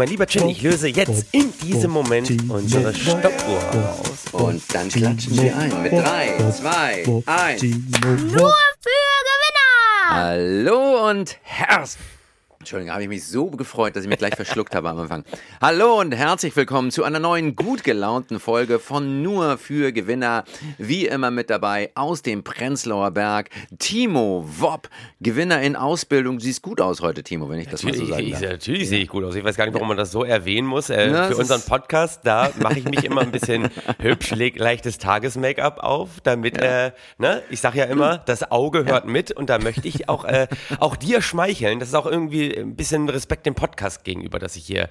mein lieber Chin, ich löse jetzt in diesem Moment unsere Stoppuhr aus. Und dann klatschen wir ein mit 3, 2, 1. Nur für Gewinner! Hallo und herzlich. Entschuldigung, habe ich mich so gefreut, dass ich mich gleich verschluckt habe am Anfang. Hallo und herzlich willkommen zu einer neuen gut gelaunten Folge von Nur für Gewinner. Wie immer mit dabei aus dem Prenzlauer Berg, Timo Wopp, Gewinner in Ausbildung. Du siehst gut aus heute, Timo, wenn ich das mal so sagen Ich, darf. natürlich sehe ich gut aus. Ich weiß gar nicht, warum man das so erwähnen muss. Äh, Na, für unseren Podcast, da mache ich mich immer ein bisschen hübsch, leg leichtes Tages-Make-up auf, damit, äh, ne, ich sage ja immer, das Auge hört mit und da möchte ich auch, äh, auch dir schmeicheln. Das ist auch irgendwie ein bisschen Respekt dem Podcast gegenüber, dass ich hier,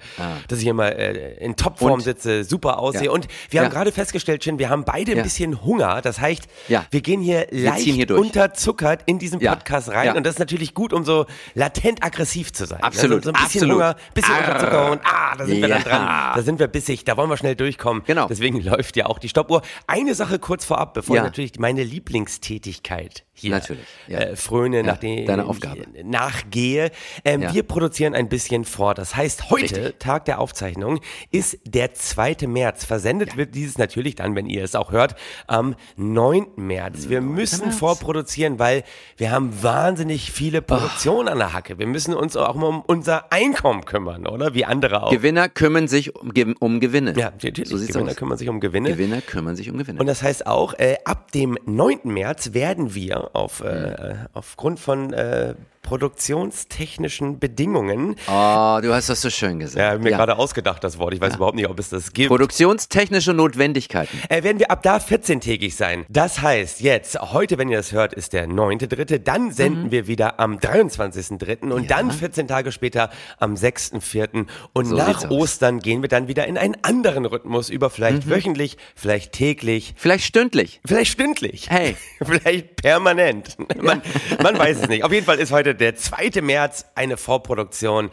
dass ich hier mal äh, in Topform Ah. Und- sitze, super aussehe. Ja. Und wir haben Ja. gerade festgestellt, Chin, wir haben beide ein Ja. bisschen Hunger. Das heißt, wir gehen hier leicht ziehen hier unterzuckert in diesen. Podcast rein und das ist natürlich gut, um so latent aggressiv zu sein. Absolut, Also so ein bisschen absolut. Hunger, bisschen Arr. Unterzucker und ah, da sind wir dann dran. Da sind wir bissig, da wollen wir schnell durchkommen. Genau. Deswegen läuft ja auch die Stoppuhr. Eine Sache kurz vorab, bevor natürlich meine Lieblingstätigkeit hier Natürlich, ja. äh, fröne, Ja, nachdem deine Aufgabe. nachgehe. Ähm, Ja. Wir produzieren ein bisschen vor. Das heißt, heute, Richtig. Tag der Aufzeichnung, ist der 2. März. Versendet wird dieses natürlich dann, wenn ihr es auch hört, am 9. März. Wir müssen März. vorproduzieren, weil wir haben wahnsinnig viele Produktionen an der Hacke. Wir müssen uns auch mal um unser Einkommen kümmern, oder? Wie andere auch. Gewinner kümmern sich um, um Gewinne. ja, natürlich. So Gewinner aus. kümmern sich um Gewinne. Gewinner kümmern sich um Gewinne. Und das heißt auch, äh, ab dem 9. März werden wir auf, Mhm. äh, aufgrund von äh, produktionstechnischen Bedingungen, oh, du hast das so schön gesagt. ja, mir Ja. gerade ausgedacht das Wort, ich weiß überhaupt nicht, ob es das gibt, Produktionstechnische Notwendigkeiten. äh, werden wir ab da 14-tägig sein. Das heißt, jetzt, heute, wenn ihr das hört, ist der 9.3., dann senden Mhm. wir wieder am 23.3. und dann 14 Tage später am 6.4. Und So nach aus. Ostern gehen wir dann wieder in einen anderen Rhythmus über, vielleicht Mhm. wöchentlich, vielleicht täglich, Vielleicht stündlich. Vielleicht stündlich. Hey. Vielleicht permanent. Man, man weiß es nicht. Auf jeden Fall ist heute der 2. März eine Vorproduktion.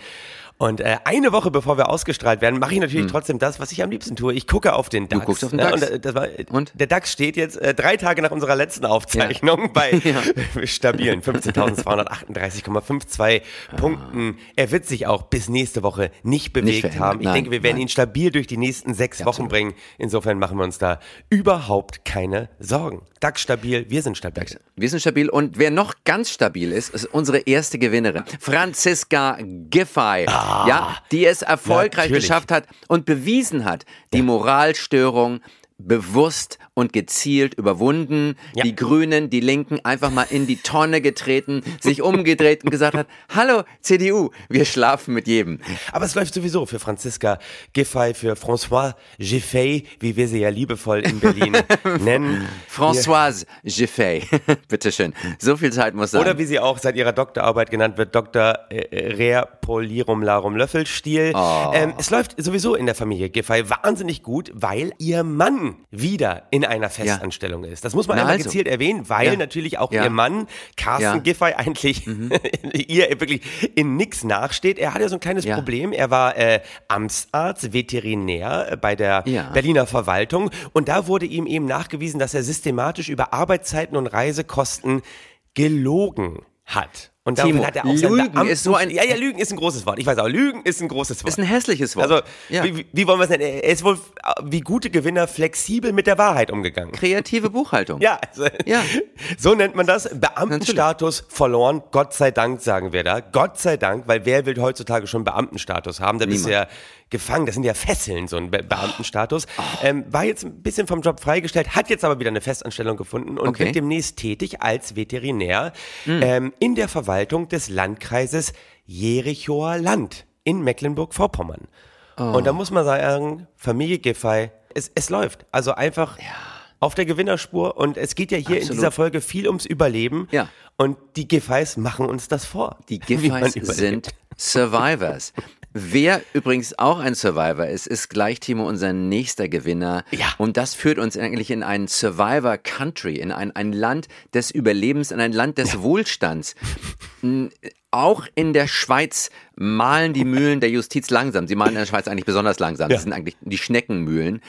Und äh, eine Woche bevor wir ausgestrahlt werden, mache ich natürlich trotzdem das, was ich am liebsten tue. Ich gucke auf den DAX. Hm. guckst auf den ne? DAX. Und, äh, war, Und? Der DAX steht jetzt äh, drei Tage nach unserer letzten Aufzeichnung bei stabilen 15.238,52 Punkten. Er wird sich auch bis nächste Woche nicht bewegt verändern. haben. Ich Nein, denke, wir werden nein. ihn stabil durch die nächsten sechs Wochen absolut. bringen. Insofern machen wir uns da überhaupt keine Sorgen. DAX stabil, wir sind stabil. Wir sind stabil und wer noch ganz stabil ist, ist unsere erste Gewinnerin, Franziska Giffey, ja, die es erfolgreich natürlich. geschafft hat und bewiesen hat, die Moralstörung bewusst und gezielt überwunden, Ja. die Grünen, die Linken einfach mal in die Tonne getreten, sich umgedreht und gesagt hat, hallo CDU, wir schlafen mit jedem. Aber es läuft sowieso für Franziska Giffey, für François Giffey, wie wir sie ja liebevoll in Berlin nennen. Françoise Giffey, bitteschön, so viel Zeit muss sein. Oder wie sie auch seit ihrer Doktorarbeit genannt wird, Dr. äh, Rea Polirum Larum Löffelstiel. Oh. Ähm, es läuft sowieso in der Familie Giffey wahnsinnig gut, weil ihr Mann wieder in einer Festanstellung ist. Das muss man Na einmal also. gezielt erwähnen, weil Ja. natürlich auch Ja. ihr Mann, Carsten. Giffey, eigentlich ihr wirklich in nix nachsteht. Er hat ja so ein kleines. Problem. Er war äh, Amtsarzt, Veterinär äh, bei der. Berliner Verwaltung und da wurde ihm eben nachgewiesen, dass er systematisch über Arbeitszeiten und Reisekosten gelogen hat. Und Timo, hat er auch Lügen ist so ein- Ja, ja, Lügen ist ein großes Wort. Ich weiß auch, Lügen ist ein großes Wort. ist ein hässliches Wort. also, ja. wie, wie wollen wir es nennen? Er ist wohl wie gute Gewinner flexibel mit der Wahrheit umgegangen. kreative Buchhaltung. Ja, also, Ja. so nennt man das. Beamtenstatus verloren. Gott sei Dank, sagen wir da. Gott sei Dank, weil wer will heutzutage schon Beamtenstatus haben? Da bist du ja. Gefangen. Das sind ja Fesseln, so ein Be Beamtenstatus. Ähm, war jetzt ein bisschen vom Job freigestellt, hat jetzt aber wieder eine Festanstellung gefunden und Okay. wird demnächst tätig als Veterinär ähm, in der Verwaltung des Landkreises Jerichoer Land in Mecklenburg-Vorpommern. Und da muss man sagen, Familie Giffey, es, es läuft. Also einfach auf der Gewinnerspur und es geht ja hier in Absolut. dieser Folge viel ums Überleben. Ja. Und die Giffeys machen uns das vor. Die überlebt. sind Survivors. Wer übrigens auch ein Survivor ist, ist gleich Timo unser nächster Gewinner. Ja. Und das führt uns eigentlich in ein Survivor Country, in ein, ein Land des Überlebens, in ein Land des Wohlstands. Auch in der Schweiz malen die Mühlen der Justiz langsam. Sie malen in der Schweiz eigentlich besonders langsam. Ja. Das sind eigentlich die Schneckenmühlen.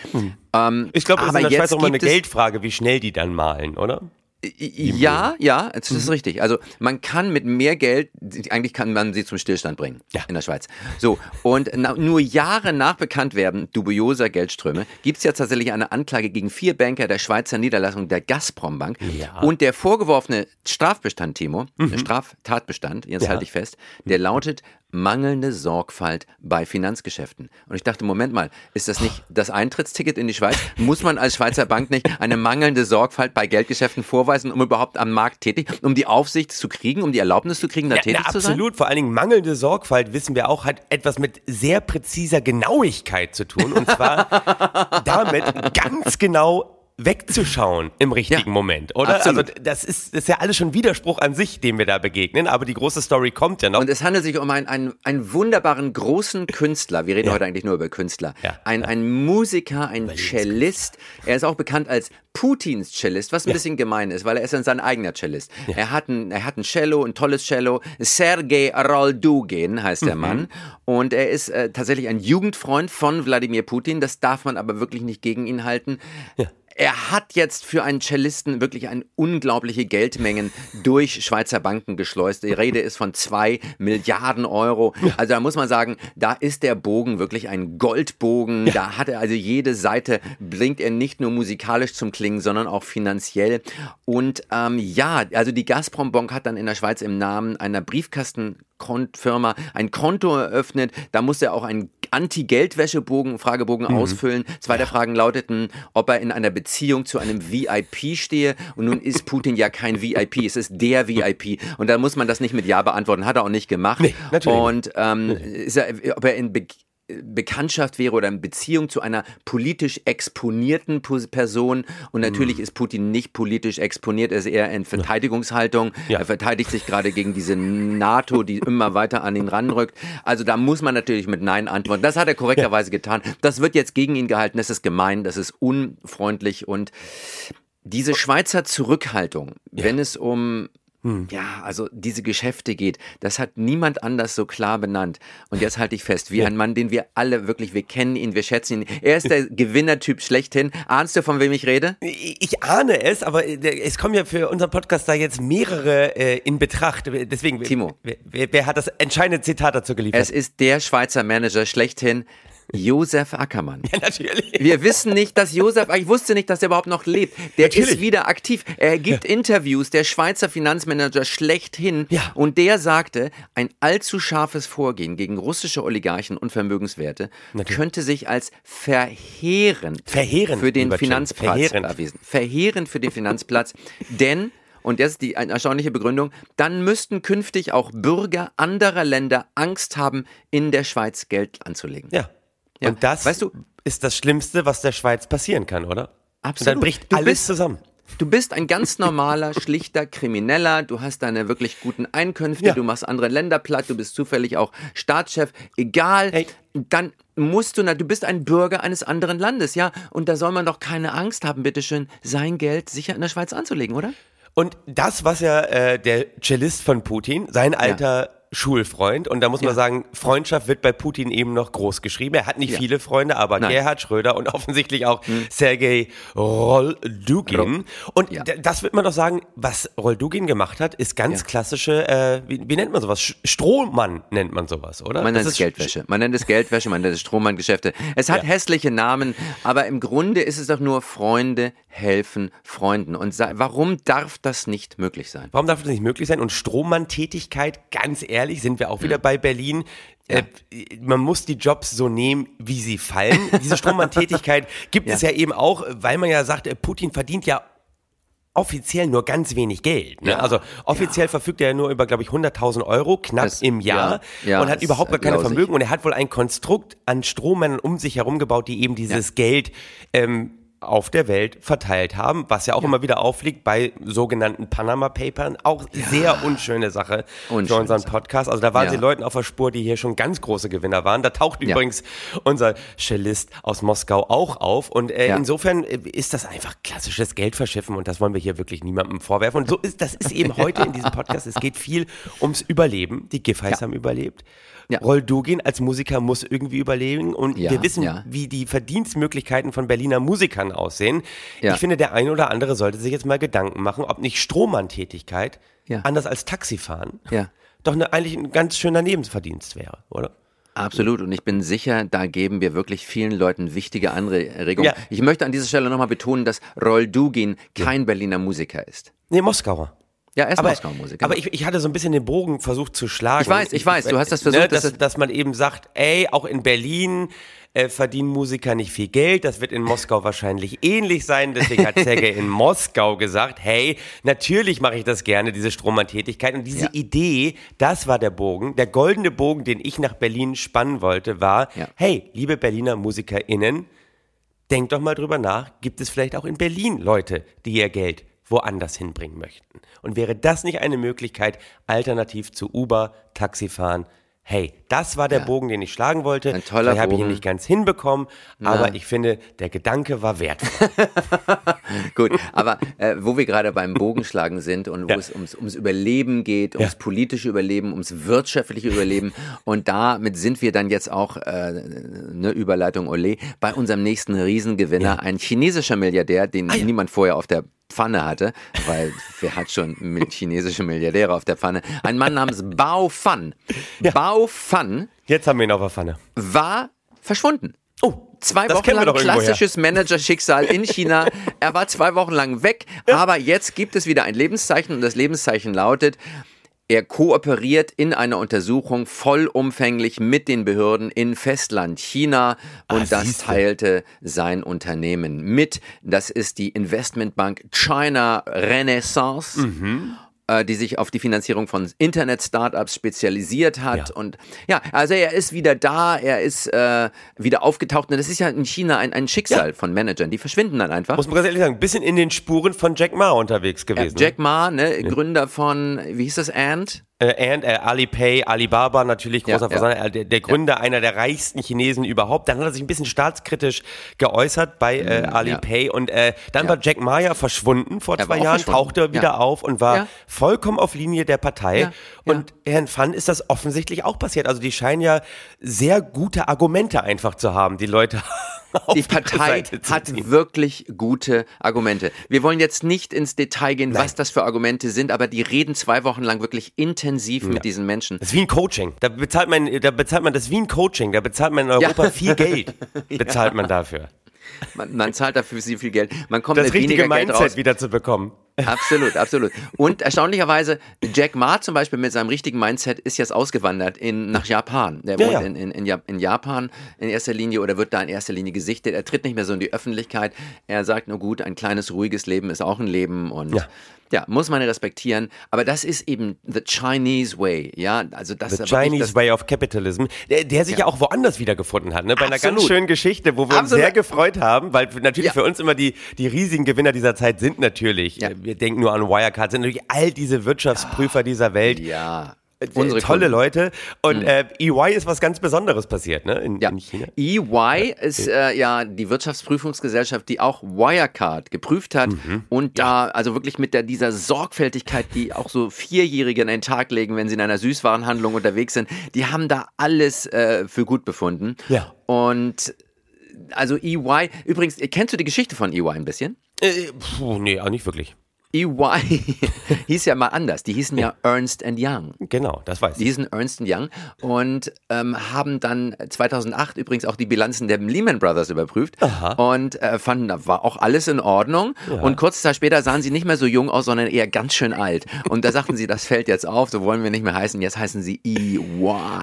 Ähm, Ich glaube, das ist in der Schweiz auch mal eine Geldfrage, wie schnell die dann malen, oder? Ja, ja, das ist mhm. richtig. Also man kann mit mehr Geld, eigentlich kann man sie zum Stillstand bringen ja. in der Schweiz. So, und na, nur Jahre nach Bekanntwerden dubioser Geldströme gibt es ja tatsächlich eine Anklage gegen vier Banker der Schweizer Niederlassung der Gazprom Bank. Ja. Und der vorgeworfene Strafbestand, Timo, mhm. Straftatbestand, jetzt ja. halte ich fest, der lautet mangelnde Sorgfalt bei Finanzgeschäften. Und ich dachte, Moment mal, ist das nicht das Eintrittsticket in die Schweiz? Muss man als Schweizer Bank nicht eine mangelnde Sorgfalt bei Geldgeschäften vorweisen, um überhaupt am Markt tätig, um die Aufsicht zu kriegen, um die Erlaubnis zu kriegen, da ja, tätig na, zu sein? Absolut, vor allen Dingen mangelnde Sorgfalt, wissen wir auch, hat etwas mit sehr präziser Genauigkeit zu tun. Und zwar damit ganz genau wegzuschauen im richtigen ja, Moment, oder? Absolut. Also das ist, das ist ja alles schon Widerspruch an sich, dem wir da begegnen, aber die große Story kommt ja noch. Und es handelt sich um einen, einen, einen wunderbaren großen Künstler. Wir reden ja. heute eigentlich nur über Künstler. Ja, ein, ein Musiker, ein Cellist. Er ist auch bekannt als Putins Cellist, was ein bisschen gemein ist, weil er ist dann sein eigener Cellist. Er, hat ein, er hat ein Cello, ein tolles Cello. Sergei Roldugin heißt der mhm. Mann. Und er ist äh, tatsächlich ein Jugendfreund von Wladimir Putin. Das darf man aber wirklich nicht gegen ihn halten. Ja er hat jetzt für einen Cellisten wirklich ein unglaubliche Geldmengen durch Schweizer Banken geschleust. Die Rede ist von zwei Milliarden Euro. Also da muss man sagen, da ist der Bogen wirklich ein Goldbogen. Ja. Da hat er also jede Seite, bringt er nicht nur musikalisch zum Klingen, sondern auch finanziell. Und ähm, ja, also die Gazprom Bank hat dann in der Schweiz im Namen einer Briefkasten Firma ein Konto eröffnet. Da muss er auch einen Anti-Geldwäschebogen, Fragebogen mhm. ausfüllen. Zwei der Fragen lauteten, ob er in einer Beziehung zu einem VIP stehe. Und nun ist Putin ja kein VIP, es ist der VIP. Und da muss man das nicht mit Ja beantworten. Hat er auch nicht gemacht. Nee, natürlich. Und ähm, ist er, ob er in Be Bekanntschaft wäre oder in Beziehung zu einer politisch exponierten Person. Und natürlich mm. ist Putin nicht politisch exponiert, er ist eher in Verteidigungshaltung. Ja. Er verteidigt sich gerade gegen diese NATO, die immer weiter an ihn ranrückt. Also da muss man natürlich mit Nein antworten. Das hat er korrekterweise ja. getan. Das wird jetzt gegen ihn gehalten. Das ist gemein, das ist unfreundlich und diese Schweizer Zurückhaltung, ja. wenn es um hm. Ja, also diese Geschäfte geht, das hat niemand anders so klar benannt. Und jetzt halte ich fest, wie ja. ein Mann, den wir alle wirklich, wir kennen ihn, wir schätzen ihn. Er ist der Gewinnertyp schlechthin. Ahnst du, von wem ich rede? Ich ahne es, aber äh, es kommen ja für unseren Podcast da jetzt mehrere äh, in Betracht. Deswegen, Timo, wer, wer, hat das entscheidende Zitat dazu geliefert? Es ist der Schweizer Manager schlechthin. Josef Ackermann. Ja, natürlich. Wir wissen nicht, dass Josef, ich wusste nicht, dass er überhaupt noch lebt. Der natürlich. ist wieder aktiv. Er gibt ja. Interviews, der Schweizer Finanzmanager schlechthin. Ja. Und der sagte, ein allzu scharfes Vorgehen gegen russische Oligarchen und Vermögenswerte natürlich. könnte sich als verheerend, verheerend für den Finanzplatz verheerend. erwiesen. Verheerend für den Finanzplatz. Denn und das ist die erstaunliche Begründung, dann müssten künftig auch Bürger anderer Länder Angst haben, in der Schweiz Geld anzulegen. Ja. Ja. Und das weißt du, ist das Schlimmste, was der Schweiz passieren kann, oder? Absolut. Und dann bricht du alles bist, zusammen. Du bist ein ganz normaler, schlichter Krimineller, du hast deine wirklich guten Einkünfte, ja. du machst andere Länder platt, du bist zufällig auch Staatschef, egal, hey. dann musst du, na, du bist ein Bürger eines anderen Landes, ja, und da soll man doch keine Angst haben, bitteschön, sein Geld sicher in der Schweiz anzulegen, oder? Und das, was ja äh, der Cellist von Putin, sein alter ja. Schulfreund. Und da muss man sagen, Freundschaft wird bei Putin eben noch groß geschrieben. Er hat nicht ja. viele Freunde, aber Nein. Gerhard Schröder und offensichtlich auch hm. Sergei Roldugin. Und ja. das wird man doch sagen, was Roldugin gemacht hat, ist ganz ja. klassische, äh, wie, wie, nennt man sowas? Strohmann nennt man sowas, oder? Man nennt es Geldwäsche. Man nennt es Geldwäsche, man nennt es Strohmann-Geschäfte. Es hat hässliche Namen, aber im Grunde ist es doch nur Freunde helfen Freunden. Und warum darf das nicht möglich sein? Warum darf das nicht möglich sein? Und Strohmann-Tätigkeit, ganz ehrlich, ehrlich, sind wir auch wieder mhm. bei Berlin. Ja. Äh, man muss die Jobs so nehmen, wie sie fallen. Diese Strohmann-Tätigkeit gibt ja. es ja eben auch, weil man ja sagt, äh, Putin verdient ja offiziell nur ganz wenig Geld. Ne? Ja, also offiziell ja. verfügt er ja nur über, glaube ich, 100.000 Euro knapp das, im Jahr ja, und hat überhaupt gar keine Vermögen. Und er hat wohl ein Konstrukt an Strohmännern um sich herum gebaut, die eben dieses Geld ähm, auf der Welt verteilt haben, was ja auch ja. immer wieder aufliegt bei sogenannten Panama Papern. Auch ja. sehr unschöne Sache Unschön für unseren Podcast. Also da waren ja. sie Leuten auf der Spur, die hier schon ganz große Gewinner waren. Da taucht übrigens unser Cellist aus Moskau auch auf. Und äh, insofern äh, ist das einfach klassisches Geldverschiffen und das wollen wir hier wirklich niemandem vorwerfen. Und so ist das ist eben heute in diesem Podcast. Es geht viel ums Überleben. Die Giffey's haben überlebt. Ja. Roll Dugin als Musiker muss irgendwie überleben und Ja, wir wissen, ja. wie die Verdienstmöglichkeiten von Berliner Musikern aussehen. Ich finde, der eine oder andere sollte sich jetzt mal Gedanken machen, ob nicht Strohmann-Tätigkeit, anders als Taxifahren, Ja. doch eine, eigentlich ein ganz schöner Nebenverdienst wäre, oder? Absolut. Und ich bin sicher, da geben wir wirklich vielen Leuten wichtige Anregungen. Ja. Ich möchte an dieser Stelle nochmal betonen, dass Roll Dugin kein Berliner Musiker ist. Nee, Moskauer. Ja, er ist Aber, Moskau-Musiker. aber ich, ich hatte so ein bisschen den Bogen versucht zu schlagen. Ich weiß, ich weiß, du hast das versucht, Ne, dass dass, dass man eben sagt, ey, auch in Berlin äh, verdienen Musiker nicht viel Geld. Das wird in Moskau wahrscheinlich ähnlich sein. Deswegen hat Sergej in Moskau gesagt, hey, natürlich mache ich das gerne, diese Strohmann-Tätigkeit. Und diese Ja. Idee, das war der Bogen. Der goldene Bogen, den ich nach Berlin spannen wollte, war, Ja. hey, liebe Berliner MusikerInnen, denkt doch mal drüber nach, gibt es vielleicht auch in Berlin Leute, die ihr Geld woanders hinbringen möchten? Und wäre das nicht eine Möglichkeit, alternativ zu Uber, Taxifahren? Hey, das war der Ja. Bogen, den ich schlagen wollte. Ein toller Vielleicht habe ich ihn nicht ganz hinbekommen, aber ich finde, der Gedanke war wertvoll. Gut, aber äh, wo wir gerade beim Bogenschlagen sind und wo Ja. es ums, ums Überleben geht, ums Ja. politische Überleben, ums wirtschaftliche Überleben und damit sind wir dann jetzt auch, äh, eine Überleitung Ole, bei unserem nächsten Riesengewinner, ein chinesischer Milliardär, den Ah, ja. niemand vorher auf der Pfanne hatte, weil wer hat schon mit chinesische Milliardäre auf der Pfanne? Ein Mann namens Bao Fan. Bao Fan Jetzt haben wir ihn auf der Pfanne. war verschwunden. Oh, Zwei Wochen lang klassisches Managerschicksal in China. er war zwei Wochen lang weg, aber jetzt gibt es wieder ein Lebenszeichen und das Lebenszeichen lautet, er kooperiert in einer Untersuchung vollumfänglich mit den Behörden in Festland China und Ah, das teilte sein Unternehmen mit. Das ist die Investmentbank China Renaissance. Mhm. Äh, Die sich auf die Finanzierung von Internet-Startups spezialisiert hat. Ja. Und ja, also er ist wieder da, er ist äh, wieder aufgetaucht. Und das ist ja in China ein, ein Schicksal Ja. von Managern. Die verschwinden dann einfach. Muss man ganz ehrlich sagen, ein bisschen in den Spuren von Jack Ma unterwegs Ja, gewesen. Jack Ma, ne, Gründer von, wie hieß das, Ant? Äh, and äh, Alipay, Alibaba natürlich, Ja, großer ja. Versand, äh, der, der Gründer, einer der reichsten Chinesen überhaupt. Dann hat er sich ein bisschen staatskritisch geäußert bei äh, Mhm, Alipay und äh, dann war Jack Ma ja verschwunden vor zwei Jahren, tauchte er wieder Ja. auf und war Ja. vollkommen auf Linie der Partei. Ja, ja. Und Herrn Fan ist das offensichtlich auch passiert. Also die scheinen ja sehr gute Argumente einfach zu haben, die Leute Die Partei hat wirklich gute Argumente. Wir wollen jetzt nicht ins Detail gehen, was das für Argumente sind, aber die reden zwei Wochen lang wirklich intensiv mit diesen Menschen. Das ist wie ein Coaching. Da bezahlt man, da bezahlt man das wie ein Coaching. Da bezahlt man in Europa viel Geld. Bezahlt man dafür. Man, man zahlt dafür sehr viel Geld. Man kommt Das mit richtige weniger Geld raus. Mindset wieder zu bekommen. Absolut, absolut. Und erstaunlicherweise, Jack Ma zum Beispiel mit seinem richtigen Mindset ist jetzt ausgewandert in, nach Japan. Der Ja, wohnt ja. In, in, in, Ja- in Japan in erster Linie oder wird da in erster Linie gesichtet. Er tritt nicht mehr so in die Öffentlichkeit. Er sagt nur gut, ein kleines, ruhiges Leben ist auch ein Leben und ja, Ja. muss man respektieren. Aber das ist eben the Chinese way. Ja, also das The Chinese das, Way of Capitalism, der, der sich ja. auch woanders wiedergefunden hat, ne? bei einer ganz Absolut. schönen Geschichte, wo wir uns Absolut. sehr gefreut haben, weil natürlich für uns immer die, die riesigen Gewinner dieser Zeit sind natürlich, äh, wir denken nur an Wirecard, sind natürlich all diese Wirtschaftsprüfer dieser Welt. ja. Äh, Unsere tolle Kunden. Leute. Und äh, EY ist was ganz Besonderes passiert, ne? In, Ja. in China. EY ist äh, ja die Wirtschaftsprüfungsgesellschaft, die auch Wirecard geprüft hat Mhm. und da also wirklich mit der, dieser Sorgfältigkeit, die auch so Vierjährige an den Tag legen, wenn sie in einer Süßwarenhandlung unterwegs sind, die haben da alles äh, für gut befunden. Ja. Und also EY, übrigens, kennst du die Geschichte von EY ein bisschen? Äh, puh, nee, auch nicht wirklich. EY hieß ja mal anders. Die hießen ja Ernst Young. Genau, das weiß Die ich. hießen Ernst Young und ähm, haben dann 2008 übrigens auch die Bilanzen der Lehman Brothers überprüft und äh, fanden, da war auch alles in Ordnung. Und kurze Zeit später sahen sie nicht mehr so jung aus, sondern eher ganz schön alt. Und da sagten sie, das fällt jetzt auf, so wollen wir nicht mehr heißen. Jetzt heißen sie EY.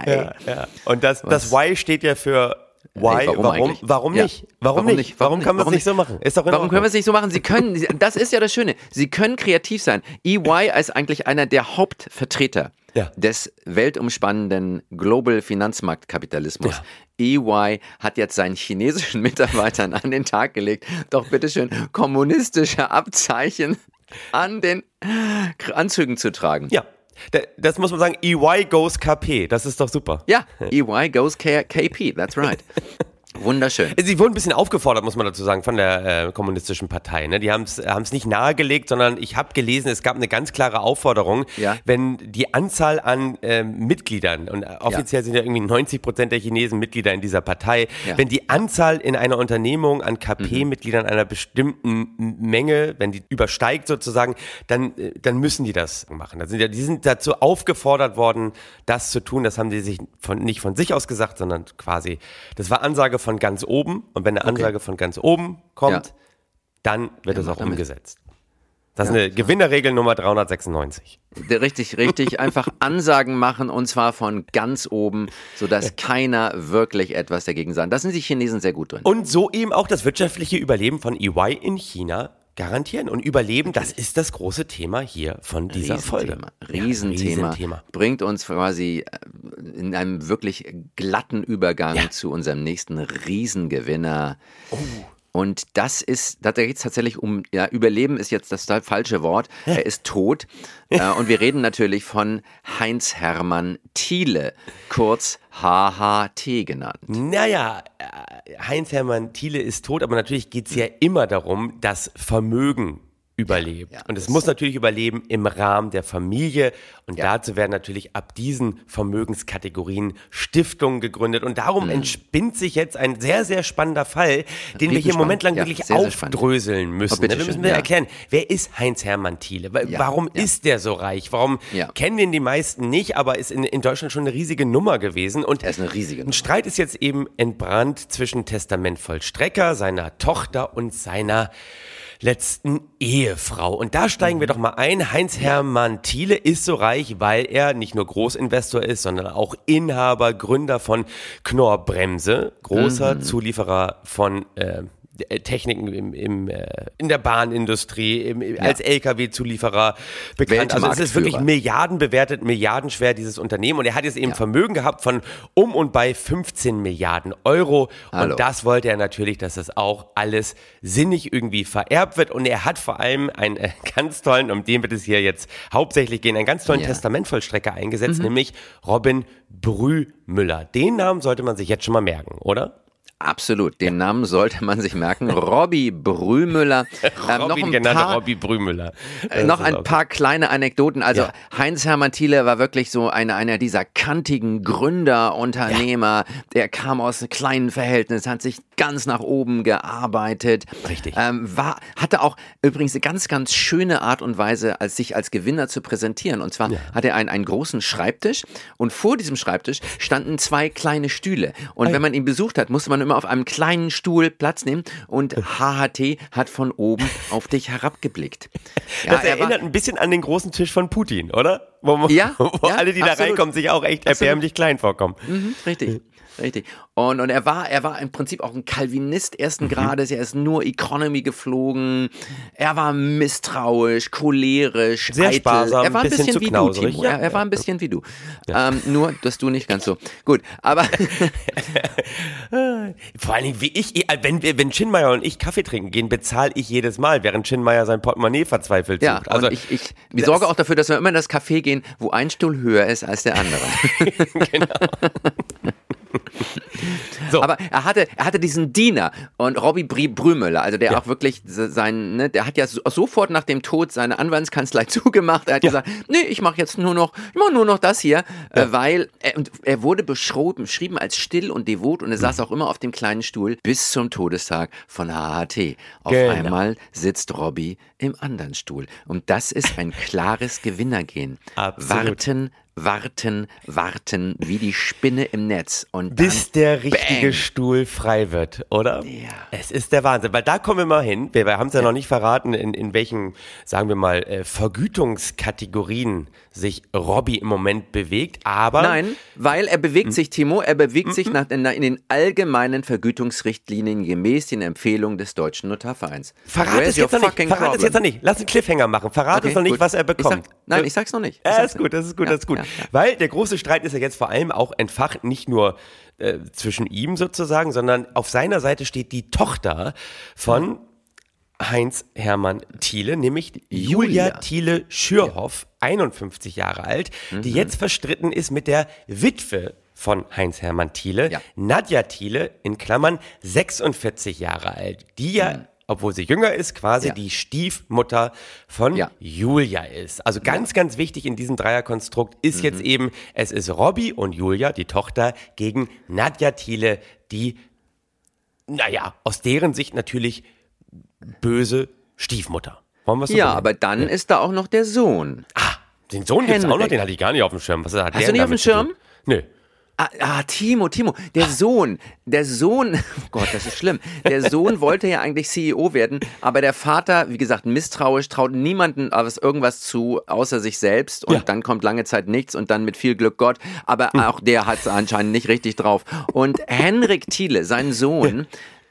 Ja, ja. Und das, das Y steht ja für Why, Ey, warum, warum warum, warum Ja. nicht? Warum, nicht? Warum, kann man es nicht so machen? Ist doch in Warum können wir Ordnung. es nicht so machen? Sie können, das ist ja das Schöne. Sie können kreativ sein. EY ist eigentlich einer der Hauptvertreter Ja. des weltumspannenden Global Finanzmarktkapitalismus. EY hat jetzt seinen chinesischen Mitarbeitern an den Tag gelegt, doch bitteschön kommunistische Abzeichen an den Anzügen zu tragen. Ja, das muss man sagen. EY goes KP. Das ist doch super. Ja, EY goes K KP, that's right. Wunderschön. Sie wurden ein bisschen aufgefordert, muss man dazu sagen, von der äh, kommunistischen Partei. Ne? Die haben es nicht nahegelegt, sondern ich habe gelesen, es gab eine ganz klare Aufforderung, Ja. wenn die Anzahl an ähm, Mitgliedern, und offiziell sind ja irgendwie 90 Prozent der Chinesen Mitglieder in dieser Partei, Ja. Mhm. wenn die Anzahl in einer Unternehmung an KP-Mitgliedern einer bestimmten Menge, wenn die übersteigt sozusagen, dann, äh, dann müssen die das machen. Ja, die sind dazu aufgefordert worden, das zu tun. Das haben die sich von, nicht von sich aus gesagt, sondern quasi, das war Ansage von ganz oben. Und wenn eine Ansage von ganz oben kommt, Ja. dann wird Ja, es auch damit. umgesetzt. Das ist eine Gewinnerregel Nummer 396. Richtig, richtig. Einfach Ansagen machen und zwar von ganz oben, sodass keiner wirklich etwas dagegen sagt. Da sind die Chinesen sehr gut drin. Und so eben auch das wirtschaftliche Überleben von EY in China garantieren. Und Überleben, das ist das große Thema hier von dieser Folge. Riesenthema. Riesenthema. Riesenthema. Bringt uns quasi äh, in einem wirklich glatten Übergang Ja. zu unserem nächsten Riesengewinner. Oh. Und das ist, da geht es tatsächlich um, ja, Überleben ist jetzt das falsche Wort. Er ist tot. Äh, und wir reden natürlich von Heinz Hermann Thiele, kurz HHT genannt. Naja, äh, Heinz-Hermann Thiele ist tot, aber natürlich geht es ja immer darum, dass Vermögen überlebt. Ja, und es muss natürlich überleben im Rahmen der Familie. Und Ja. dazu werden natürlich ab diesen Vermögenskategorien Stiftungen gegründet. Und darum entspinnt sich jetzt ein sehr, sehr spannender Fall, den wir hier im Moment lang Ja, wirklich sehr, sehr aufdröseln müssen. Oh, wir müssen wir ja. erklären, wer ist Heinz-Hermann Thiele? Ja, Warum ja. ist der so reich? Warum Ja. kennen den die meisten nicht, aber ist in, in Deutschland schon eine riesige Nummer gewesen? Und Er ist eine riesige ein Nummer. Streit ist jetzt eben entbrannt zwischen Testamentvollstrecker, seiner Tochter und seiner letzten Ehefrau. Und da steigen Mhm. wir doch mal ein. Heinz-Hermann Thiele ist so reich, weil er nicht nur Großinvestor ist, sondern auch Inhaber, Gründer von Knorr Bremse, großer Mhm. Zulieferer von äh, Techniken im, im, äh, in der Bahnindustrie, im, als LKW-Zulieferer bekannt. Also es ist wirklich Weltmarktführer. Milliarden bewertet, milliardenschwer dieses Unternehmen. Und er hat jetzt eben Vermögen gehabt von um und bei 15 Milliarden Euro. Hallo. Und das wollte er natürlich, dass das auch alles sinnig irgendwie vererbt wird. Und er hat vor allem einen äh, ganz tollen, um den wird es hier jetzt hauptsächlich gehen, einen ganz tollen Ja. Testamentvollstrecker eingesetzt, nämlich Robin Brühmüller. Den Namen sollte man sich jetzt schon mal merken, oder? Absolut, den Namen sollte man sich merken. Robby Brühmüller. Ähm, noch ein genannte paar, Robbie Brühmüller. Äh, noch ein paar kleine Anekdoten. Also Ja. Heinz Hermann Thiele war wirklich so einer, einer dieser kantigen Gründer, Unternehmer. Der kam aus kleinen Verhältnissen, hat sich ganz nach oben gearbeitet. Richtig. Ähm, war, hatte auch übrigens eine ganz, ganz schöne Art und Weise, als sich als Gewinner zu präsentieren. Und zwar hatte er einen, einen großen Schreibtisch und vor diesem Schreibtisch standen zwei kleine Stühle. Ah Und wenn man ihn besucht hat, musste man immer auf einem kleinen Stuhl Platz nehmen und HHT hat von oben auf dich herabgeblickt. Ja, Das er war- erinnert ein bisschen an den großen Tisch von Putin, oder? Wo, man- Ja, wo ja, alle, die da absolut. reinkommen, sich auch echt erbärmlich klein vorkommen. Mhm, richtig. Richtig. Und, und er war, er war im Prinzip auch ein Calvinist Mhm. ersten Grades. Er ist nur Economy geflogen. Er war misstrauisch, cholerisch, Sehr eitel. sparsam, Er war ein bisschen bisschen, zu wie knauserig. du, Timo. Ja, er, er war ein bisschen wie du. Ähm, nur, dass du nicht ganz so. Gut, aber Vor allen Dingen, wie ich, wenn wir, wenn Chinmeier und ich Kaffee trinken gehen, bezahle ich jedes Mal, während Chinmeier sein Portemonnaie verzweifelt ja, sucht. Also, ich, ich, ich sorge auch dafür, dass wir immer in das Café gehen, wo ein Stuhl höher ist als der andere. So. Aber er hatte, er hatte diesen Diener und Robbie Brümöller, also der auch wirklich se- sein, ne, der hat ja so, sofort nach dem Tod seine Anwaltskanzlei zugemacht. Er hat gesagt, nee, ich mache jetzt nur noch, ich mache nur noch das hier, äh, weil er, und er wurde beschrieben als still und devot und er Mhm. saß auch immer auf dem kleinen Stuhl bis zum Todestag von HHT. Auf Genau. einmal sitzt Robbie im anderen Stuhl und das ist ein klares Gewinnergehen. Absolut. Warten, warten, warten, wie die Spinne im Netz und bis der richtige bang. Stuhl frei wird, oder? Ja. Es ist der Wahnsinn, weil da kommen wir mal hin. Wir, wir haben es ja, noch nicht verraten, in, in welchen, sagen wir mal, äh, Vergütungskategorien sich Robbie im Moment bewegt. Aber Nein, weil er bewegt Hm? sich, Timo, er bewegt sich nach, in, in den allgemeinen Vergütungsrichtlinien gemäß den Empfehlungen des Deutschen Notarvereins. verrat Where's es jetzt noch nicht. Verrat es jetzt noch nicht. Lass einen Cliffhanger machen. Verrat Okay, es noch nicht, gut. was er bekommt. Nein, ich sag's noch nicht. Ich Ja, ist gut, das ist gut, Ja, das ist gut. ja. Weil der große Streit ist ja jetzt vor allem auch entfacht, nicht nur äh, zwischen ihm sozusagen, sondern auf seiner Seite steht die Tochter von Heinz Hermann Thiele, nämlich Julia, Julia. Thiele Schürhoff, 51 Jahre alt, die Mhm. jetzt verstritten ist mit der Witwe von Heinz-Hermann Thiele. Ja. Nadja Thiele, in Klammern 46 Jahre alt, die ja, obwohl sie jünger ist, quasi. Ja. die Stiefmutter von Ja. Julia ist. Also ganz, ganz wichtig in diesem Dreierkonstrukt ist jetzt Mhm. eben, es ist Robby und Julia, die Tochter, gegen Nadja Thiele, die, naja, aus deren Sicht natürlich böse Stiefmutter. Wollen wir es so Ja, nennen? aber dann ist da auch noch der Sohn. Ah, den Sohn gibt's auch noch, den hatte ich gar nicht auf dem Schirm. Was hat Hast der du nicht auf dem? Schirm? Nö. Ah, ah, Timo, Timo, der Sohn, der Sohn, oh Gott, das ist schlimm. Der Sohn wollte ja eigentlich CEO werden, aber der Vater, wie gesagt, misstrauisch, traut niemanden aus irgendwas zu, außer sich selbst. Und Ja. dann kommt lange Zeit nichts und dann mit viel Glück Gott. Aber auch der hat es anscheinend nicht richtig drauf. Und Henrik Thiele, sein Sohn,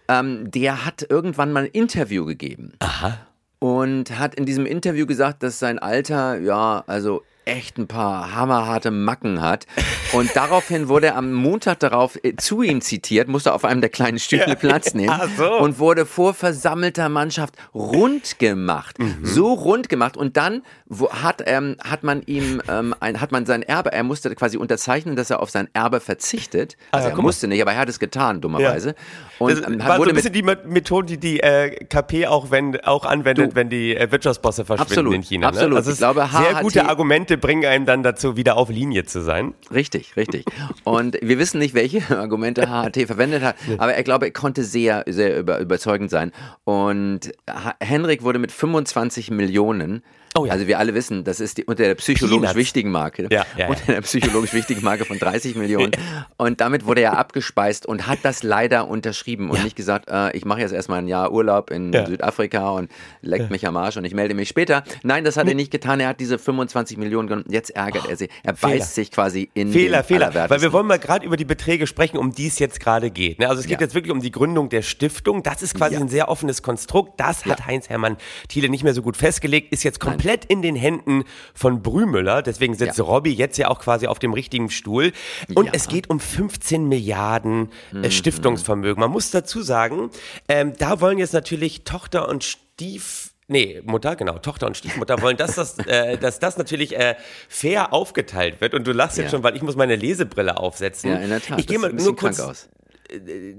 ähm, der hat irgendwann mal ein Interview gegeben. Aha. und hat in diesem Interview gesagt, dass sein Alter, ja, also echt ein paar hammerharte Macken hat. Und daraufhin wurde er am Montag darauf äh, zu ihm zitiert, musste auf einem der kleinen Stühle Platz nehmen so. und wurde vor versammelter Mannschaft rund gemacht. Mhm. So rund gemacht. Und dann hat, ähm, hat man ihm, ähm, ein, hat man sein Erbe, er musste quasi unterzeichnen, dass er auf sein Erbe verzichtet. Also ja, er musste nicht, aber er hat es getan, dummerweise. Und Das ähm, war so ein wurde bisschen die Me- Methode, die die äh, KP auch, wenn, auch anwendet, Du. wenn die äh, Wirtschaftsbosse verschwinden Absolut, in China. absolut. Ne? Also Ich glaube, sehr HHT gute Argumente bringen einem dann dazu, wieder auf Linie zu sein. Richtig, richtig. Und wir wissen nicht, welche Argumente HHT verwendet hat, aber er glaube, er konnte sehr, sehr über, überzeugend sein. Und Henrik wurde mit 25 Millionen. Oh ja. Also wir alle wissen, das ist die, unter der psychologisch Peanuts. wichtigen Marke. Ja, ja, unter der psychologisch wichtigen Marke von 30 Millionen. Und damit wurde er abgespeist und hat das leider unterschrieben und nicht gesagt, äh, ich mache jetzt erstmal ein Jahr Urlaub in. Südafrika und leckt mich am Arsch und ich melde mich später. Nein, das hat er nicht getan. Er hat diese 25 Millionen genommen. Jetzt ärgert er sich. Er Fehler. beißt sich quasi in Fehler, den Fehler. Weil wir wollen mal gerade über die Beträge sprechen, um die es jetzt gerade geht. ne? Also es geht jetzt wirklich um die Gründung der Stiftung. Das ist quasi ein sehr offenes Konstrukt. Das hat Ja. Heinz-Hermann Thiele nicht mehr so gut festgelegt, ist jetzt komplett in den Händen von Brümüller. Deswegen sitzt Ja. Robby jetzt ja auch quasi auf dem richtigen Stuhl. Und Ja. es geht um 15 Milliarden Mhm. äh, Stiftungsvermögen. Man muss dazu sagen, ähm, da wollen jetzt natürlich Tochter und Stief Nee, Mutter, genau, Tochter und Stiefmutter wollen, dass das, äh, dass das natürlich äh, fair aufgeteilt wird. Und du lachst jetzt Ja. schon, weil ich muss meine Lesebrille aufsetzen. Ja, in der Tat. Ich gehe mal nur kurz aus.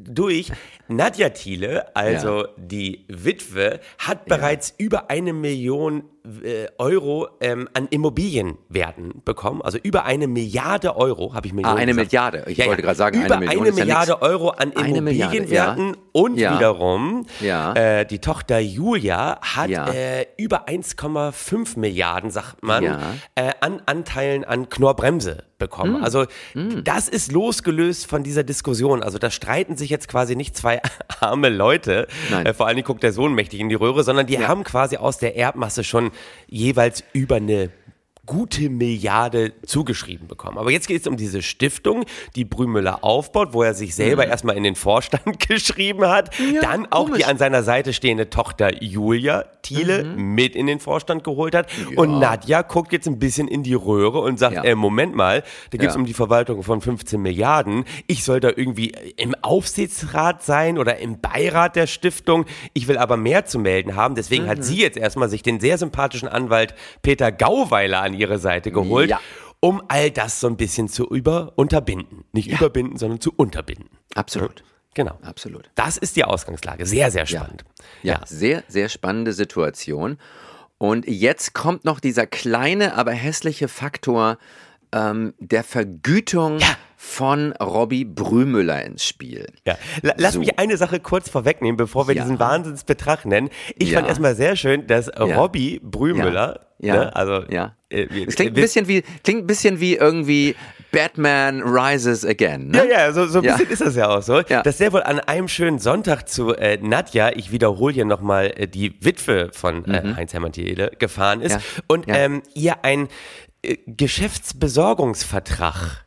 durch. Nadja Thiele, also die Witwe, hat bereits über eine Million äh, Euro ähm, an Immobilienwerten bekommen. Also über eine Milliarde Euro, habe ich Millionen Ah, eine gesagt. Milliarde. Ich wollte gerade sagen, über eine Million eine ja Milliarde nix. Euro an Immobilienwerten ja. und Ja. wiederum Ja. äh, die Tochter Julia hat Ja. äh, über 1,5 Milliarden, sagt man, Ja. äh, an Anteilen an Knorr-Bremse bekommen. Hm. Also das ist losgelöst von dieser Diskussion. Also da streiten sich jetzt quasi nicht zwei arme Leute, äh, vor allen Dingen guckt der Sohn mächtig in die Röhre, sondern die Ja. haben quasi aus der Erbmasse schon jeweils über eine gute Milliarde zugeschrieben bekommen. Aber jetzt geht es um diese Stiftung, die Brümüller aufbaut, wo er sich selber erstmal in den Vorstand geschrieben hat, Mhm. Ja, dann auch komisch. die an seiner Seite stehende Tochter Julia Thiele mit in den Vorstand geholt hat und Nadja guckt jetzt ein bisschen in die Röhre und sagt, Ja. äh, Moment mal, da geht es Ja. um die Verwaltung von 15 Milliarden, ich soll da irgendwie im Aufsichtsrat sein oder im Beirat der Stiftung, ich will aber mehr zu melden haben, deswegen Mhm. hat sie jetzt erstmal sich den sehr sympathischen Anwalt Peter Gauweiler an ihre Seite geholt, Ja. um all das so ein bisschen zu über unterbinden. Nicht überbinden, sondern zu unterbinden. Absolut. Genau. Absolut. Das ist die Ausgangslage. Sehr, sehr spannend. Ja, sehr, sehr spannende Situation. Und jetzt kommt noch dieser kleine, aber hässliche Faktor ähm, der Vergütung von Robbie Brümüller ins Spiel. Ja. La- Lass So. mich eine Sache kurz vorwegnehmen, bevor wir Ja. diesen Wahnsinnsbetrag nennen. Ich Ja. fand erstmal sehr schön, dass Robbie Brümüller, Ja. ne, also ja. äh, wir- Es klingt ein bisschen wie, klingt ein bisschen wie irgendwie Batman Rises Again. Ne? Ja, ja, so, so ein Ja. bisschen ist das ja auch so. Ja. Dass der wohl an einem schönen Sonntag zu äh, Nadja, ich wiederhole hier nochmal, äh, die Witwe von äh, Heinz-Hermann Thiele, gefahren ist Mhm. Ja. und Ja. Ähm, ihr ein äh, Geschäftsbesorgungsvertrag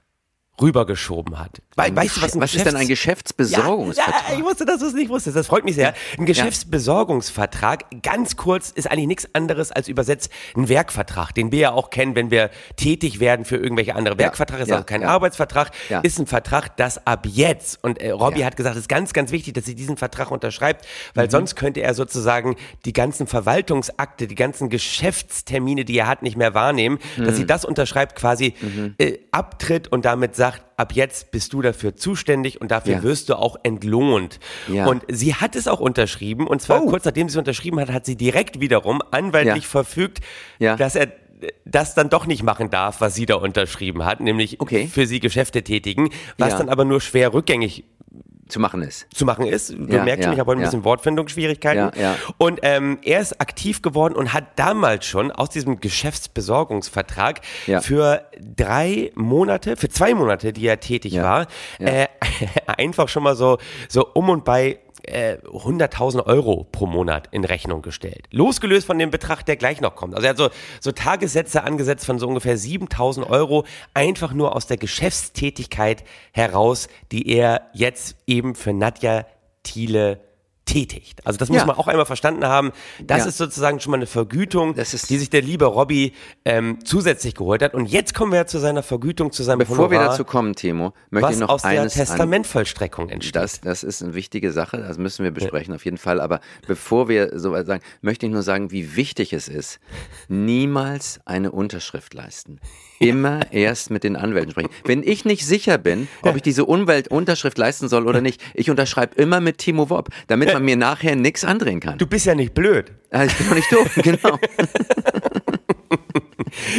rübergeschoben hat. We weißt du, was ein was ist denn ein Geschäftsbesorgungsvertrag? Ja, ja, ich wusste, dass du es nicht wusstest. Das freut mich sehr. Ein Geschäftsbesorgungsvertrag, ganz kurz, ist eigentlich nichts anderes als übersetzt ein Werkvertrag, den wir ja auch kennen, wenn wir tätig werden für irgendwelche andere. Werkvertrag ist ja, also kein. Arbeitsvertrag, ist ein Vertrag, das ab jetzt, und äh, Robby Ja. hat gesagt, es ist ganz, ganz wichtig, dass sie diesen Vertrag unterschreibt, weil Mhm. sonst könnte er sozusagen die ganzen Verwaltungsakte, die ganzen Geschäftstermine, die er hat, nicht mehr wahrnehmen, dass Mhm. sie das unterschreibt, quasi äh, abtritt und damit sagt, gesagt, ab jetzt bist du dafür zuständig und dafür Ja. wirst du auch entlohnt. Ja. Und sie hat es auch unterschrieben und zwar Oh. kurz nachdem sie es unterschrieben hat, hat sie direkt wiederum anwaltlich Ja. verfügt, dass er das dann doch nicht machen darf, was sie da unterschrieben hat, nämlich Okay. für sie Geschäfte tätigen, was dann aber nur schwer rückgängig Zu machen ist. zu machen ist. Du Ja, merkst schon, ja, ich habe heute ein bisschen Wortfindungsschwierigkeiten. Ja, ja. Und ähm, er ist aktiv geworden und hat damals schon aus diesem Geschäftsbesorgungsvertrag für drei Monate, für zwei Monate, die er tätig war. Äh, einfach schon mal so, so um und bei äh, 100.000 Euro pro Monat in Rechnung gestellt. Losgelöst von dem Betrag, der gleich noch kommt. Also er hat so, so Tagessätze angesetzt von so ungefähr 7.000 Euro, einfach nur aus der Geschäftstätigkeit heraus, die er jetzt eben für Nadja Thiele tätigt. Also das muss Ja. man auch einmal verstanden haben. Das Ja. ist sozusagen schon mal eine Vergütung, die sich der liebe Robby ähm, zusätzlich geholt hat. Und jetzt kommen wir zu seiner Vergütung, zu seinem Bevor wir Honorar, dazu kommen, Timo, möchte ich noch aus der eines an, Testamentvollstreckung entsteht. Das, das ist eine wichtige Sache, das müssen wir besprechen auf jeden Fall. Aber bevor wir so weit sagen, möchte ich nur sagen, wie wichtig es ist, niemals eine Unterschrift leisten. Immer erst mit den Anwälten sprechen. Wenn ich nicht sicher bin, ob ich diese Umweltunterschrift leisten soll oder nicht, ich unterschreibe immer mit Timo Wob, damit man mir nachher nichts andrehen kann. Du bist ja nicht blöd. Ich bin doch nicht doof, genau.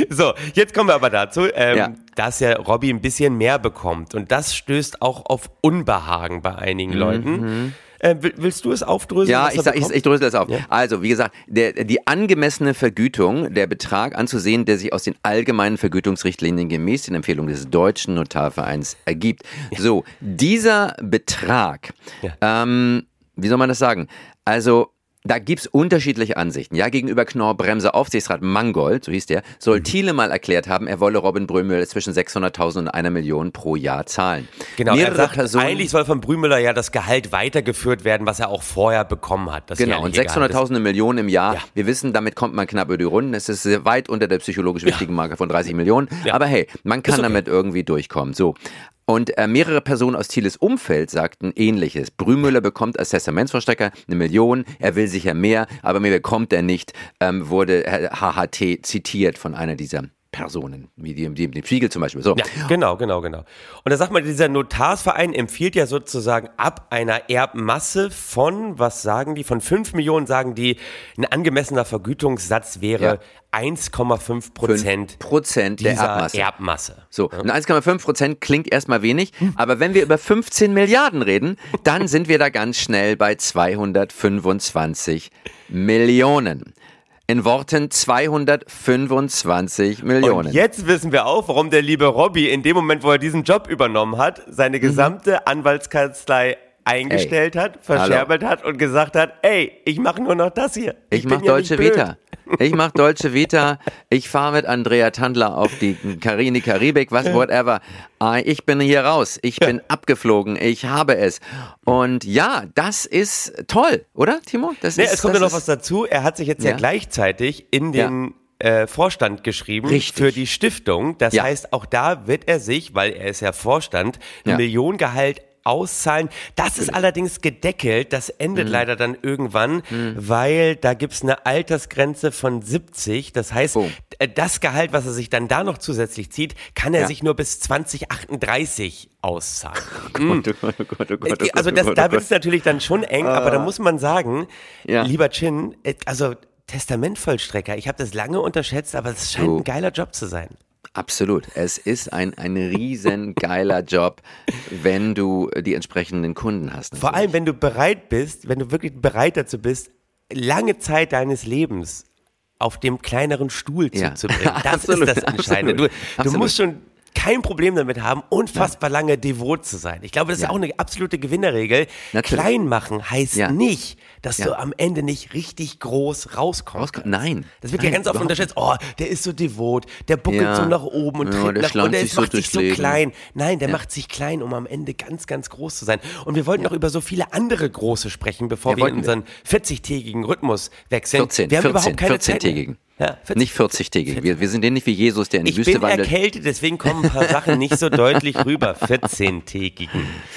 So, jetzt kommen wir aber dazu, ähm, Ja. dass ja Robby ein bisschen mehr bekommt. Und das stößt auch auf Unbehagen bei einigen Leuten. Äh, will- willst du es aufdröseln? Ja, ich, sag, ich, ich drösel das auf. Also, wie gesagt, der, die angemessene Vergütung, der Betrag anzusehen, der sich aus den allgemeinen Vergütungsrichtlinien gemäß den Empfehlungen des Deutschen Notarvereins ergibt. So, dieser Betrag, ähm, wie soll man das sagen? Also, da gibt's unterschiedliche Ansichten. Ja, gegenüber Knorr-Bremse Aufsichtsrat Mangold, so hieß der, Mhm. soll Thiele mal erklärt haben, er wolle Robin Brömel zwischen 600.000 und einer Million pro Jahr zahlen. Genau, Mehrere er sagt, Personen, eigentlich soll von Brümüller ja das Gehalt weitergeführt werden, was er auch vorher bekommen hat. Genau, und jährliche Gehalt. 600.000 eine Million im Jahr. Ja. Wir wissen, damit kommt man knapp über die Runden. Es ist weit unter der psychologisch wichtigen Marke von 30 Millionen. Aber hey, man kann okay. damit irgendwie durchkommen. So. Und äh, mehrere Personen aus Thieles Umfeld sagten ähnliches. Brümüller bekommt als Testamentsvollstrecker eine Million, er will sicher mehr, aber mehr bekommt er nicht, ähm, wurde äh, HHT zitiert von einer dieser Personen, wie die, die, dem Spiegel zum Beispiel. So. Ja, genau, genau, genau. Und da sagt man, dieser Notarsverein empfiehlt ja sozusagen ab einer Erbmasse von, was sagen die, von 5 Millionen sagen die, ein angemessener Vergütungssatz wäre Ja. 1,5 Prozent Prozent der Erbmasse. Erbmasse. So, und 1,5 Prozent klingt erstmal wenig, aber wenn wir über 15 Milliarden reden, dann sind wir da ganz schnell bei 225 Millionen. In Worten 225 Millionen. Und jetzt wissen wir auch, warum der liebe Robby in dem Moment, wo er diesen Job übernommen hat, seine gesamte Anwaltskanzlei eingestellt hat, verscherbelt hat und gesagt hat, ey, ich mache nur noch das hier. ich bin mach ja Deutsche. Vita. Ich mach Deutsche Vita. Ich fahre mit Andrea Tandler auf die, Kar- in die Karibik, was, whatever. Ah, Ich bin hier raus. Ich bin abgeflogen. Ich habe es. Und ja, das ist toll, oder, Timo? Das Nee, ist, es kommt ja noch was dazu. Er hat sich jetzt ja, Ja. gleichzeitig in den äh, Vorstand geschrieben Richtig. für die Stiftung. Das Ja. heißt, auch da wird er sich, weil er ist ja Vorstand, ein Ja. Millionengehalt auszahlen. Das ist allerdings gedeckelt. Das endet Mhm. leider dann irgendwann, weil da gibt's eine Altersgrenze von 70. Das heißt, Oh. das Gehalt, was er sich dann da noch zusätzlich zieht, kann er Ja. sich nur bis 2038 auszahlen. Also da wird es natürlich dann schon eng, aber da muss man sagen, Ja. lieber Chin, äh, also Testamentvollstrecker, ich habe das lange unterschätzt, aber es scheint Du. ein geiler Job zu sein. Absolut. Es ist ein, ein riesen geiler Job, wenn du die entsprechenden Kunden hast. Vor allem, wenn du bereit bist, wenn du wirklich bereit dazu bist, lange Zeit deines Lebens auf dem kleineren Stuhl Ja. zuzubringen. Das Absolut, ist das Entscheidende. Du, absolut, du musst schon kein Problem damit haben, unfassbar lange devot zu sein. Ich glaube, das ist Ja. auch eine absolute Gewinnerregel. Natürlich. Klein machen heißt Ja. nicht, dass Ja. du am Ende nicht richtig groß rauskommst. Rausko- Nein. Das wird ja Nein, ganz oft unterschätzt. Oh, der ist so devot, der buckelt Ja. so nach oben und Ja, nach und der sich so macht sich durchs so klein. Nein, der macht sich klein, um am Ende ganz, ganz groß zu sein. Und wir wollten noch über so viele andere große sprechen, bevor Ja, wir in unseren 40-tägigen Rhythmus wechseln. 14, wir haben 14, überhaupt keine Zeit mehr. 14-tägigen. Ja, 40. Nicht 40-tägig. Wir, wir sind ja nicht wie Jesus, der in die Ich Wüste bin wandelt. erkältet, deswegen kommen ein paar Sachen nicht so deutlich rüber. 14-tägigen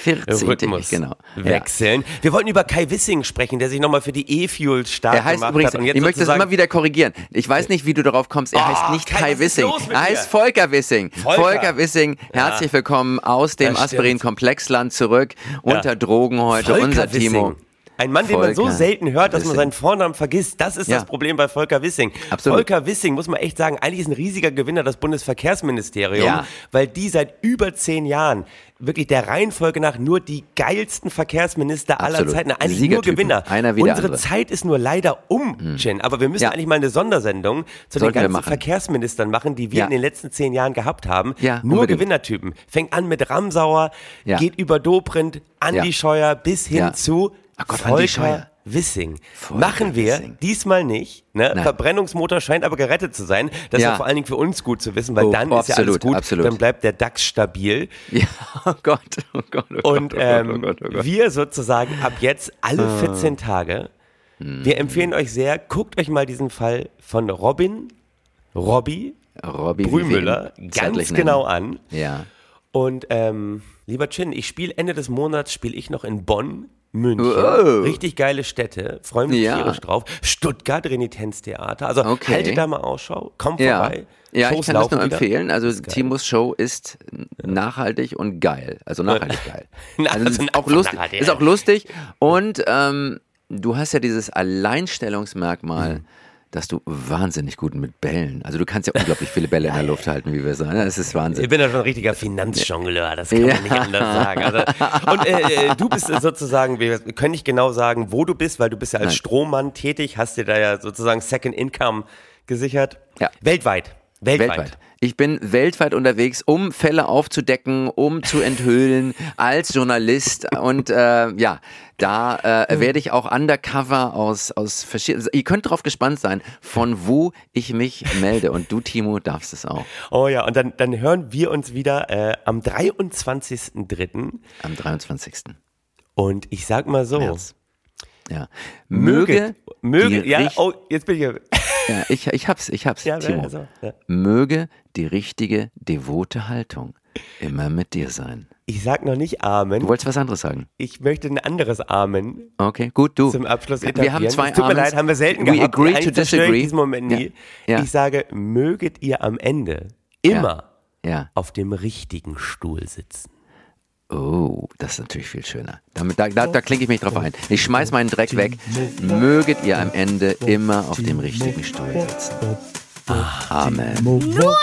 14-tägig, Rhythmus genau. Ja. wechseln. Wir wollten über Kai Wissing sprechen, der sich nochmal für die E-Fuels stark heißt gemacht übrigens, hat. Und jetzt ich möchte das immer wieder korrigieren. Ich weiß nicht, wie du darauf kommst. Er Oh, heißt nicht Kai, Wissing. Er heißt? Volker Wissing. Volker. Volker, Wissing, herzlich willkommen aus dem. Aspirin-Komplexland zurück. Unter Drogen heute, Volker unser Timo. Ein Mann, den man so Volker selten hört, dass man Wissing. seinen Vornamen vergisst. Das ist Ja. das Problem bei Volker Wissing. Absolut. Volker Wissing, muss man echt sagen, eigentlich ist ein riesiger Gewinner das Bundesverkehrsministerium, Ja. weil die seit über zehn Jahren wirklich der Reihenfolge nach nur die geilsten Verkehrsminister aller Absolut. Zeiten, eigentlich nur. Gewinner. Einer wie Unsere andere. Zeit ist nur leider um, Jen, aber wir müssen Ja. eigentlich mal eine Sondersendung zu Sollten den ganzen. Verkehrsministern machen, die wir Ja. in den letzten zehn Jahren gehabt haben. Ja, nur unbedingt. Gewinnertypen. Fängt an mit Ramsauer, geht über Dobrindt, Andi. Scheuer bis hin zu Ach Gott, Volker. Wissing. Volker Machen wir Wissing. diesmal nicht. Ne? Verbrennungsmotor scheint aber gerettet zu sein. Das ist Ja. ja vor allen Dingen für uns gut zu wissen, weil Oh, dann ist ja alles absolut, gut. absolut. Dann bleibt der DAX stabil. Ja, oh Gott, oh Gott, oh Und Gott, oh ähm, Gott, oh Gott, oh Gott. wir sozusagen ab jetzt alle Ah. 14 Tage. Hm. Wir empfehlen euch sehr, guckt euch mal diesen Fall von Robin, Robby Robby Brümüller Vivien, ganz nennen. genau an. Ja. Und ähm, lieber Chin, ich spiele Ende des Monats spiele ich noch in Bonn, München. Oh. Richtig geile Städte. Freue mich Ja. tierisch drauf. Stuttgart, Renitenztheater. Also Okay. haltet da mal Ausschau. Kommt Ja, vorbei. ja ich Shows kann das nur empfehlen. Also Timos Show ist nachhaltig und geil. Also nachhaltig geil. Also, also ist, auch lustig, nachhaltig, ist auch lustig. Und ähm, du hast ja dieses Alleinstellungsmerkmal, Mhm. Dass du wahnsinnig gut mit Bällen, also du kannst ja unglaublich viele Bälle in der Luft halten, wie wir sagen. Das ist Wahnsinn. Ich bin ja schon ein richtiger Finanzjongleur, das kann man Ja. nicht anders sagen. Also, und äh, äh, du bist sozusagen, wir können nicht genau sagen, wo du bist, weil du bist ja als Nein. Strohmann tätig, hast dir da ja sozusagen Second Income gesichert. Ja. Weltweit. Weltweit. Weltweit. Ich bin weltweit unterwegs, um Fälle aufzudecken, um zu enthüllen als Journalist. Und äh, ja, da äh, werde ich auch undercover aus, aus verschiedenen. Ihr könnt drauf gespannt sein, von wo ich mich melde. Und du, Timo, darfst es auch. Oh ja, und dann, dann hören wir uns wieder äh, am 23.03. Am 23. Und ich sag mal so, März. Ja. Möge, möge, ja, oh, jetzt bin ich, ja, ja ich, ich hab's, ich hab's, Timo. also, ja. Möge die richtige, devote Haltung immer mit dir sein. ich sag noch nicht Amen, Du wolltest was anderes sagen. ich möchte ein anderes Amen Okay, gut, du. zum Abschluss etablieren. Wir haben zwei Es tut mir leid, haben wir selten We gehabt. agree to disagree. diesen Moment nie. Ja. Ja. Ich sage, möget ihr am Ende immer Ja. auf dem richtigen Stuhl sitzen. Oh, das ist natürlich viel schöner. Damit, da da, da klinke ich mich drauf ein. Ich schmeiß meinen Dreck weg. Möget ihr am Ende immer auf dem richtigen Stuhl sitzen. Amen. Nur